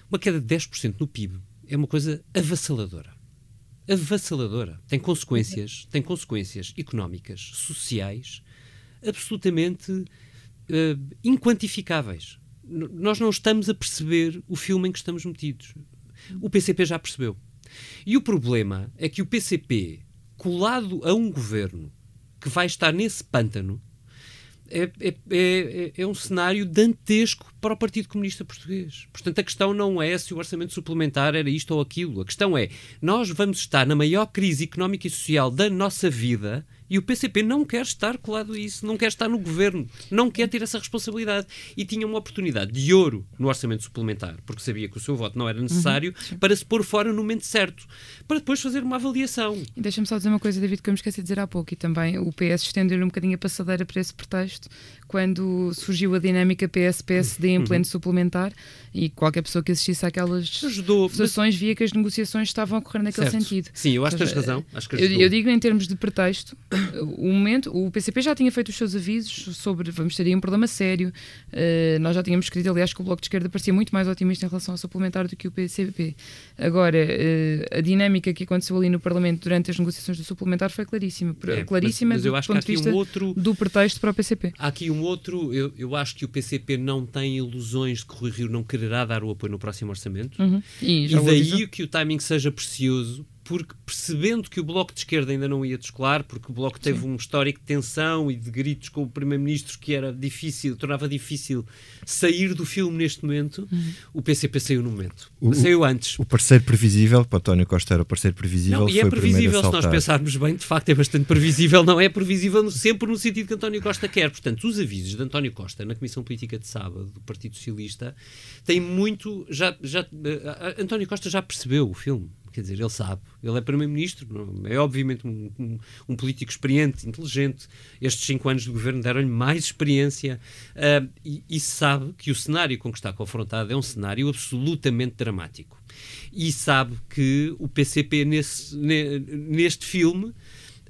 Uma queda de 10% no PIB é uma coisa avassaladora. Avassaladora. Tem consequências, tem consequências económicas, sociais, absolutamente uh, inquantificáveis. N nós não estamos a perceber o filme em que estamos metidos. O PCP já percebeu. E o problema é que o PCP, colado a um governo que vai estar nesse pântano, é, é, é, é, um cenário dantesco para o Partido Comunista Português. Portanto, a questão não é se o orçamento suplementar era isto ou aquilo. A questão é, nós vamos estar na maior crise económica e social da nossa vida e o PCP não quer estar colado a isso, não quer estar no governo, não quer ter essa responsabilidade. E tinha uma oportunidade de ouro no orçamento suplementar, porque sabia que o seu voto não era necessário uhum, para se pôr fora no momento certo, para depois fazer uma avaliação. E deixa-me só dizer uma coisa, David, que eu me esqueci de dizer há pouco, e também o PS estendeu-lhe um bocadinho a passadeira para esse pretexto, quando surgiu a dinâmica PS-PSD em uhum. pleno uhum. suplementar, e qualquer pessoa que assistisse àquelas Ajudou, votações mas... via que as negociações estavam a ocorrer naquele certo. sentido. Sim, eu acho que tens razão. Acho que eu, eu digo em termos de pretexto, <coughs> o momento, o PCP já tinha feito os seus avisos sobre vamos ter aí um problema sério. Uh, nós já tínhamos escrito, aliás, que o Bloco de Esquerda parecia muito mais otimista em relação ao suplementar do que o PCP. Agora, uh, a dinâmica que aconteceu ali no Parlamento durante as negociações do suplementar foi claríssima. É, claríssima mas, mas eu acho do ponto de vista um outro, do pretexto para o PCP. Há aqui um outro, eu, eu acho que o PCP não tem ilusões de que o Rui Rio não quererá dar o apoio no próximo orçamento. Uhum. E, e daí que o timing seja precioso porque percebendo que o Bloco de Esquerda ainda não ia descolar, porque o Bloco teve Sim. um histórico de tensão e de gritos com o Primeiro-Ministro que era difícil, tornava difícil sair do filme neste momento, uhum. o PCP saiu no momento. O, saiu antes. O parceiro previsível, para António Costa era o parceiro previsível. Não, e é previsível, se nós pensarmos bem, de facto é bastante previsível, não é previsível sempre no sentido que António Costa quer. Portanto, os avisos de António Costa na Comissão Política de sábado do Partido Socialista têm muito. Já, já, uh, António Costa já percebeu o filme Quer dizer, ele sabe. Ele é Primeiro-Ministro, é obviamente um, um, um, político experiente, inteligente. Estes cinco anos de governo deram-lhe mais experiência uh, e, e, sabe que o cenário com que está confrontado é um cenário absolutamente dramático. E sabe que o PCP, nesse, neste filme,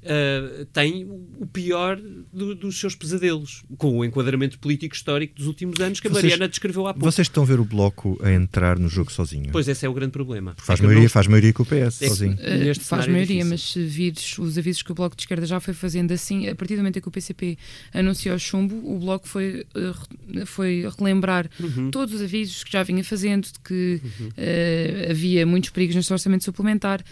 uh, tem o pior do, dos seus pesadelos, com o enquadramento político histórico dos últimos anos que a vocês, Mariana descreveu há pouco. Vocês estão a ver o Bloco a entrar no jogo sozinho? Pois esse é o grande problema. Faz, é maioria, não... faz maioria com o PS, é, sozinho. Uh, faz maioria, mas se vires os avisos que o Bloco de Esquerda já foi fazendo assim, a partir do momento em que o PCP anunciou o chumbo, o Bloco foi, uh, foi relembrar uhum. todos os avisos que já vinha fazendo, de que uhum. uh, havia muitos perigos neste orçamento suplementar.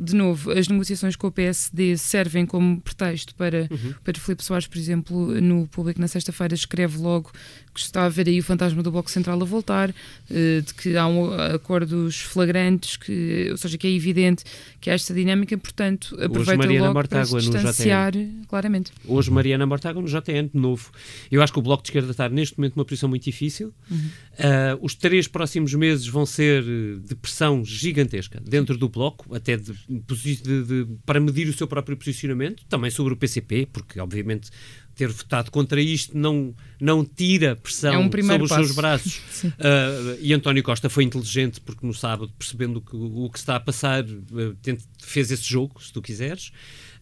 de novo, as negociações com o PSD servem como pretexto para, uhum. para Filipe Soares, por exemplo, no público na sexta-feira, escreve logo que está a ver aí o fantasma do Bloco Central a voltar, uh, de que há um, acordos flagrantes, que, ou seja, que é evidente que há esta dinâmica, portanto, aproveita Hoje, logo para se distanciar claramente. Hoje, Mariana Mortágua no JN de novo. Eu acho que o Bloco de Esquerda está neste momento numa posição muito difícil. Uhum. Uh, os três próximos meses vão ser de pressão gigantesca dentro do Bloco, até de, de, de, para medir o seu próprio posicionamento, também sobre o PCP, porque obviamente ter votado contra isto não, não tira pressão é um sobre os seus braços. <laughs> uh, e António Costa foi inteligente porque no sábado, percebendo o que, o que está a passar, uh, fez esse jogo, se tu quiseres.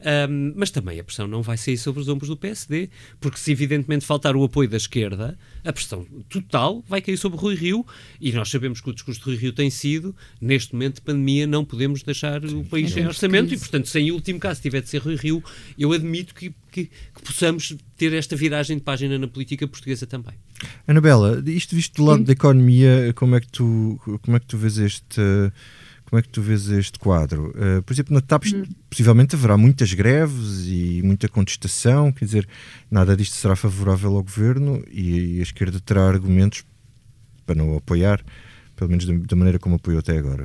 Um, mas também a pressão não vai sair sobre os ombros do PSD, porque se evidentemente faltar o apoio da esquerda, a pressão total vai cair sobre Rui Rio e nós sabemos que o discurso de Rui Rio tem sido, neste momento de pandemia, não podemos deixar Sim, o país é sem orçamento e, portanto, sem último caso, se tiver de ser Rui Rio, eu admito que, que, que possamos ter esta viragem de página na política portuguesa também. Anabela, isto visto do lado Sim. da economia, como é que tu, como é que tu vês este como é que tu vês este quadro? Uh, por exemplo, na TAP hum. possivelmente haverá muitas greves e muita contestação, quer dizer, nada disto será favorável ao governo e, e a esquerda terá argumentos para não o apoiar, pelo menos da, da maneira como apoiou até agora.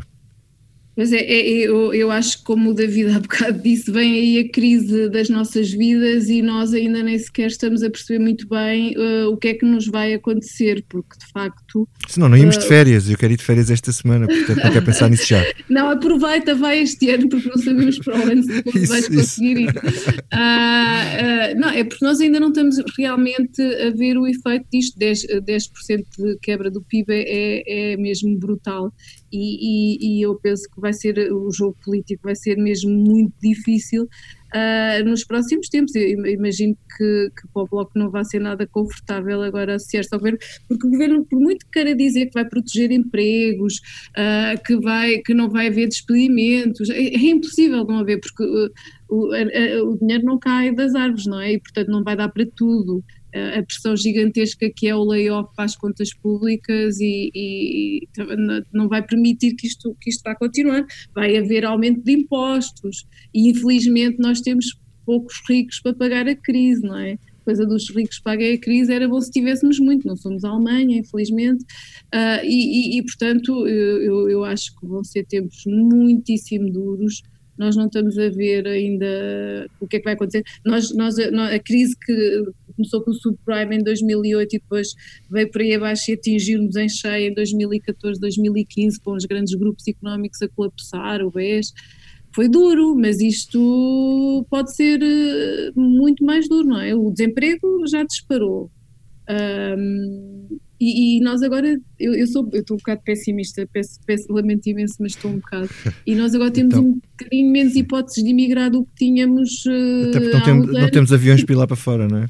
Mas é, é, eu, eu acho que, como o David há bocado disse, vem aí a crise das nossas vidas e nós ainda nem sequer estamos a perceber muito bem uh, o que é que nos vai acontecer, porque de facto. Senão, não íamos uh, de férias, eu quero ir de férias esta semana, portanto não quero pensar nisso já. <laughs> Não, aproveita, vai este ano, porque não sabemos para onde <laughs> isso, vais conseguir ir. Uh, não, é porque nós ainda não estamos realmente a ver o efeito disto, 10%, 10 de quebra do PIB é, é mesmo brutal e, e, e, eu penso que vai ser o jogo político vai ser mesmo muito difícil uh, nos próximos tempos. Eu imagino que, que para o Bloco não vai ser nada confortável agora associar-se ao governo, porque o governo, por muito que queira dizer que vai proteger empregos, uh, que, vai, que não vai haver despedimentos, é, é impossível não haver, porque uh, o, o dinheiro não cai das árvores, não é? E portanto não vai dar para tudo a pressão gigantesca que é o layoff para as contas públicas e, e, não vai permitir que isto, que isto vá continuar. Vai haver aumento de impostos e infelizmente nós temos poucos ricos para pagar a crise, não é? coisa dos ricos paguem a crise, era bom se tivéssemos muito, não somos a Alemanha, infelizmente, uh, e, e, e, portanto eu, eu acho que vão ser tempos muitíssimo duros, nós não estamos a ver ainda o que é que vai acontecer. Nós, nós, a crise que começou com o subprime em 2008 e depois veio por aí abaixo e atingiu-nos em cheio em 2014, 2015, com os grandes grupos económicos a colapsar, o BES. Foi duro, mas isto pode ser eh, muito mais duro, não é? O desemprego já disparou. Um, e, e, nós agora, eu, eu sou, eu estou um bocado pessimista, peço, peço, lamento imenso, mas estou um bocado. E nós agora temos então, um bocadinho menos hipóteses de emigrar do que tínhamos. Uh, até porque não, tem, não temos aviões lá para fora, não é?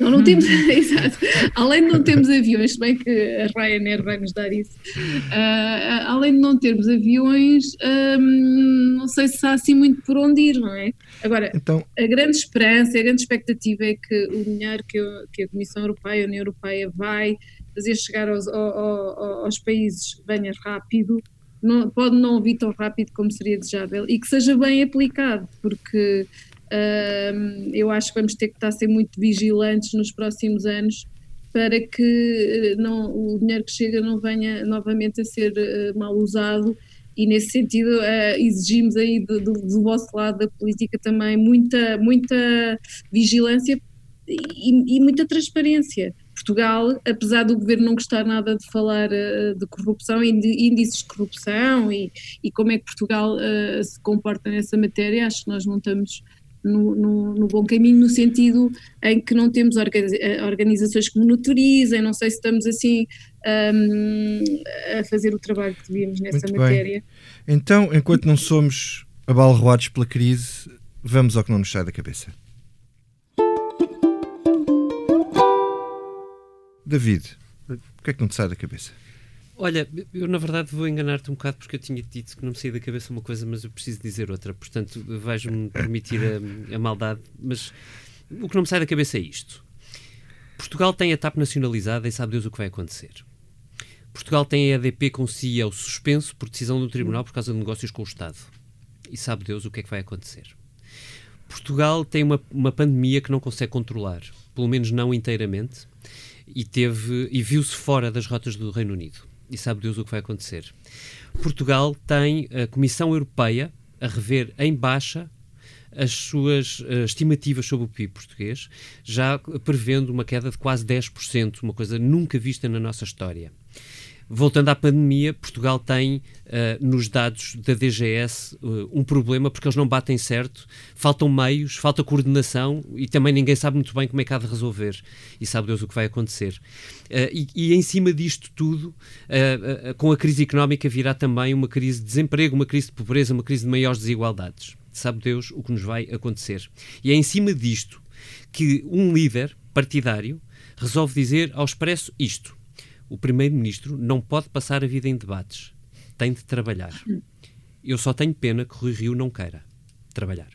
Não, não temos, <laughs> exato. Além de não termos aviões, se bem que a Ryanair vai nos dar isso, uh, além de não termos aviões, um, não sei se há assim muito por onde ir, não é? Agora, então, a grande esperança, a grande expectativa é que o dinheiro que, que a Comissão Europeia, a União Europeia vai fazer chegar aos, aos, aos países venha rápido, não, pode não vir tão rápido como seria desejável e que seja bem aplicado, porque eu acho que vamos ter que estar a ser muito vigilantes nos próximos anos para que eh, não, o dinheiro que chega não venha novamente a ser uh, mal usado. E nesse sentido uh, exigimos aí do, do, do, vosso lado da política também muita, muita vigilância e, e muita transparência. Portugal, apesar do governo não gostar nada de falar uh, de corrupção e de índices de corrupção e, e como é que Portugal se comporta nessa matéria, acho que nós não estamos no, no, no, bom caminho, no sentido em que não temos eh, organizações que monitorizem, não sei se estamos assim um, a fazer o trabalho que devíamos nessa Muito matéria. Bem. Então, enquanto não somos abalroados pela crise, vamos ao que não nos sai da cabeça. David, o que é que não te sai da cabeça? Olha, eu na verdade vou enganar-te um bocado porque eu tinha dito que não me saía da cabeça uma coisa, mas eu preciso dizer outra. Portanto, vais-me <coughs> permitir a, a, maldade. Mas o que não me sai da cabeça é isto: Portugal tem a TAP nacionalizada e sabe Deus o que vai acontecer. Portugal tem a EDP com CEO suspenso por decisão do Tribunal por causa de negócios com o Estado. E sabe Deus o que é que vai acontecer. Portugal tem uma, uma pandemia que não consegue controlar, pelo menos não inteiramente, e teve e viu-se fora das rotas do Reino Unido e sabe Deus o que vai acontecer. Portugal tem a Comissão Europeia a rever em baixa as suas uh, estimativas sobre o PIB português, já prevendo uma queda de quase 10%, uma coisa nunca vista na nossa história. Voltando à pandemia, Portugal tem uh, nos dados da DGS uh, um problema porque eles não batem certo, faltam meios, falta coordenação e também ninguém sabe muito bem como é que há de resolver. E sabe Deus o que vai acontecer. Uh, e, e, em cima disto tudo, com a crise económica virá também uma crise de desemprego, uma crise de pobreza, uma crise de maiores desigualdades. Sabe Deus o que nos vai acontecer. E é em cima disto que um líder partidário resolve dizer ao expresso isto o primeiro-ministro não pode passar a vida em debates. Tem de trabalhar. Eu só tenho pena que Rui Rio não queira trabalhar.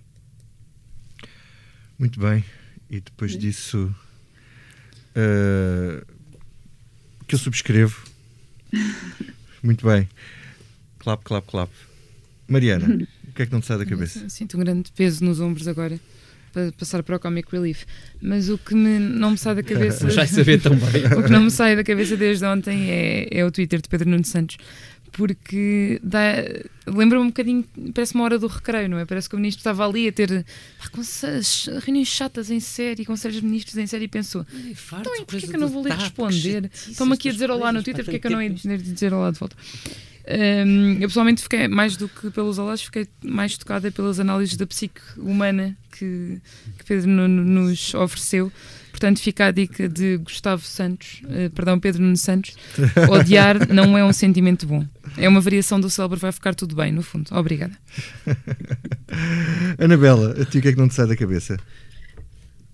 Muito bem. E depois disso, uh, que eu subscrevo. <laughs> Muito bem. Clap, clap, clap. Mariana, <laughs> o que é que não te sai da cabeça? Sinto um grande peso nos ombros agora para passar para o Comic Relief. Mas o que me, não me sai da cabeça. Já saber também. <laughs> o que não me sai da cabeça desde ontem é, é o Twitter de Pedro Nuno Santos. Porque lembra-me um bocadinho, parece uma hora do recreio, não é? Parece que o ministro estava ali a ter ah, com reuniões chatas em série, com sérios ministros em série e pensou: então, porquê que eu não vou lhe responder? Estão-me aqui a dizer olá no Twitter, porquê que eu não ia dizer olá de volta? Um, eu pessoalmente fiquei, mais do que pelos olás, fiquei mais tocada pelas análises da psique humana que, que Pedro nos ofereceu. Portanto, fica a dica de Gustavo Santos, uh, perdão, Pedro Nuno Santos: <laughs> odiar não é um sentimento bom. É uma variação do cérebro, vai ficar tudo bem, no fundo. Obrigada. <laughs> Anabela, a ti o que é que não te sai da cabeça?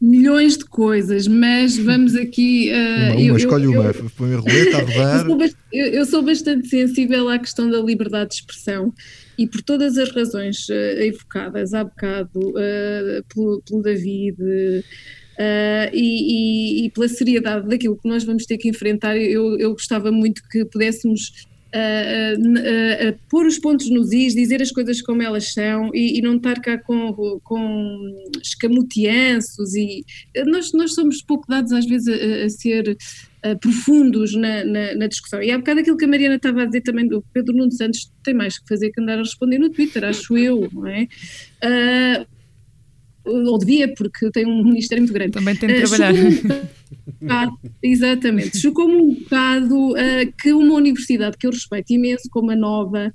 Milhões de coisas, mas vamos aqui. Uh, uma, uma eu, escolhe eu, uma, põe a roleta a <laughs> rodar. Eu sou, eu, eu sou, bastante sensível à questão da liberdade de expressão e por todas as razões uh, evocadas há bocado uh, pelo, pelo, David. Uh, e, e, e, pela seriedade daquilo que nós vamos ter que enfrentar, eu, eu gostava muito que pudéssemos a, a, pôr os pontos nos is, dizer as coisas como elas são e, e não estar cá com, com escamoteanços e nós, nós somos pouco dados às vezes a, a ser profundos na, na, na, discussão. E há bocado aquilo que a Mariana estava a dizer também do Pedro Nuno Santos tem mais que fazer que andar a responder no Twitter, acho eu, não é? Uh, ou devia, porque tem um ministério muito grande. Também tem de uh, trabalhar. Um exatamente. Chocou-me um bocado uh, que uma universidade que eu respeito imenso, como a Nova,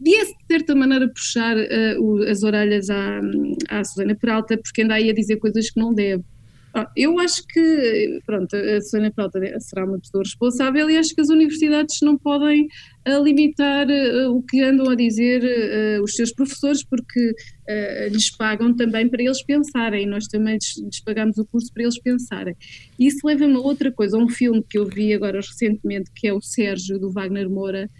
viesse de certa maneira puxar uh, o, as orelhas à, à Susana Peralta, porque anda aí a dizer coisas que não deve. Eu acho que, pronto, a Susana Prata será uma pessoa responsável e acho que as universidades não podem uh, limitar uh, o que andam a dizer uh, os seus professores, porque lhes pagam também para eles pensarem, nós também lhes pagamos o curso para eles pensarem. Isso leva-me a outra coisa, a um filme que eu vi agora recentemente, que é o Sérgio, do Wagner Moura,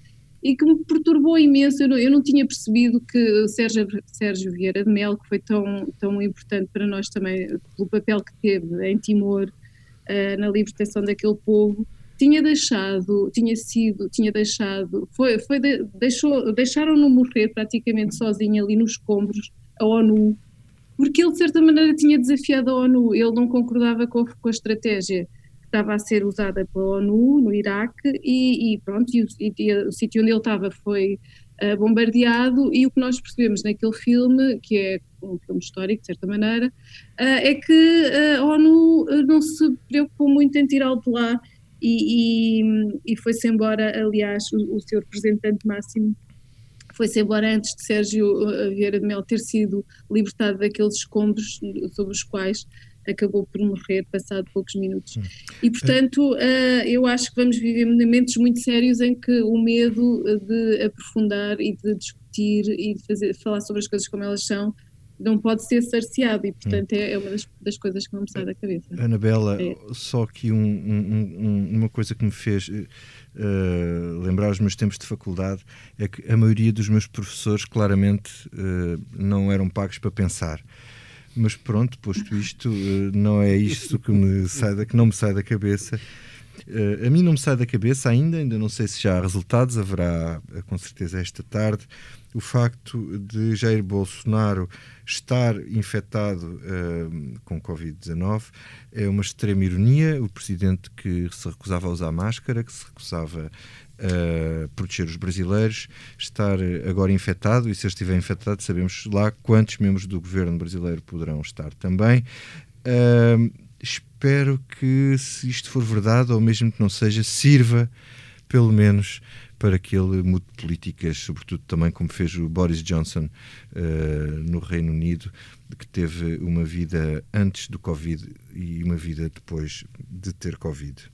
e que me perturbou imenso. Eu não, eu não tinha percebido que Sérgio, Sérgio Vieira de Mel, que foi tão, tão importante para nós também, pelo papel que teve em Timor, uh, na libertação daquele povo, tinha deixado, tinha sido, tinha deixado, foi, foi de, deixou, deixaram-no morrer praticamente sozinho ali nos escombros, a ONU, porque ele de certa maneira tinha desafiado a ONU, ele não concordava com, com a estratégia estava a ser usada pela ONU no Iraque e, e pronto, e o, e o sítio onde ele estava foi uh, bombardeado e o que nós percebemos naquele filme, que é um filme histórico de certa maneira, uh, é que a ONU não se preocupou muito em tirá-lo de lá e, e, e foi-se embora, aliás, o, o seu representante máximo foi-se embora antes de Sérgio Vieira de Mel ter sido libertado daqueles escombros sobre os quais acabou por morrer passado poucos minutos. Hum. E, portanto, uh, eu acho que vamos viver momentos muito sérios em que o medo de aprofundar e de discutir e de fazer, falar sobre as coisas como elas são não pode ser cerceado e, portanto, é, é, uma das, das, coisas que não me sai da cabeça. Anabela, é. só aqui um, um, um, uma coisa que me fez uh, lembrar os meus tempos de faculdade é que a maioria dos meus professores claramente uh, não eram pagos para pensar. Mas pronto, posto isto, uh, não é isto que, me sai da, que não me sai da cabeça. Uh, a mim não me sai da cabeça ainda, ainda não sei se já há resultados, haverá com certeza esta tarde, o facto de Jair Bolsonaro estar infectado uh, com Covid-19 é uma extrema ironia. O presidente que se recusava a usar máscara, que se recusava a proteger os brasileiros, estar agora infectado, e se estiver infectado, sabemos lá quantos membros do governo brasileiro poderão estar também. Uh, espero que, se isto for verdade, ou mesmo que não seja, sirva pelo menos para que ele mude políticas, sobretudo também como fez o Boris Johnson uh, no Reino Unido, que teve uma vida antes do Covid e uma vida depois de ter Covid.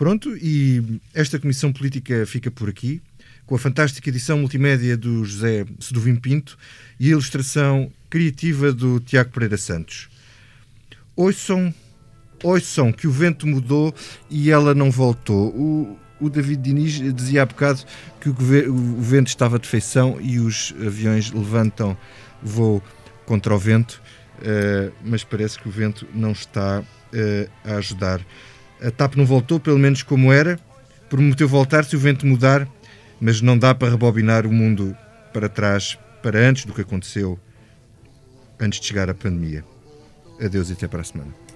Pronto, e esta Comissão Política fica por aqui, com a fantástica edição multimédia do José Seduvim Pinto e a ilustração criativa do Tiago Pereira Santos. Ouçam, ouçam que o vento mudou e ela não voltou. O, o David Diniz dizia há bocado que o, o vento estava de feição e os aviões levantam voo contra o vento, uh, mas parece que o vento não está uh, a ajudar. A TAP não voltou, pelo menos como era, prometeu voltar se o vento mudar, mas não dá para rebobinar o mundo para trás, para antes do que aconteceu, antes de chegar a pandemia. Adeus e até para a semana.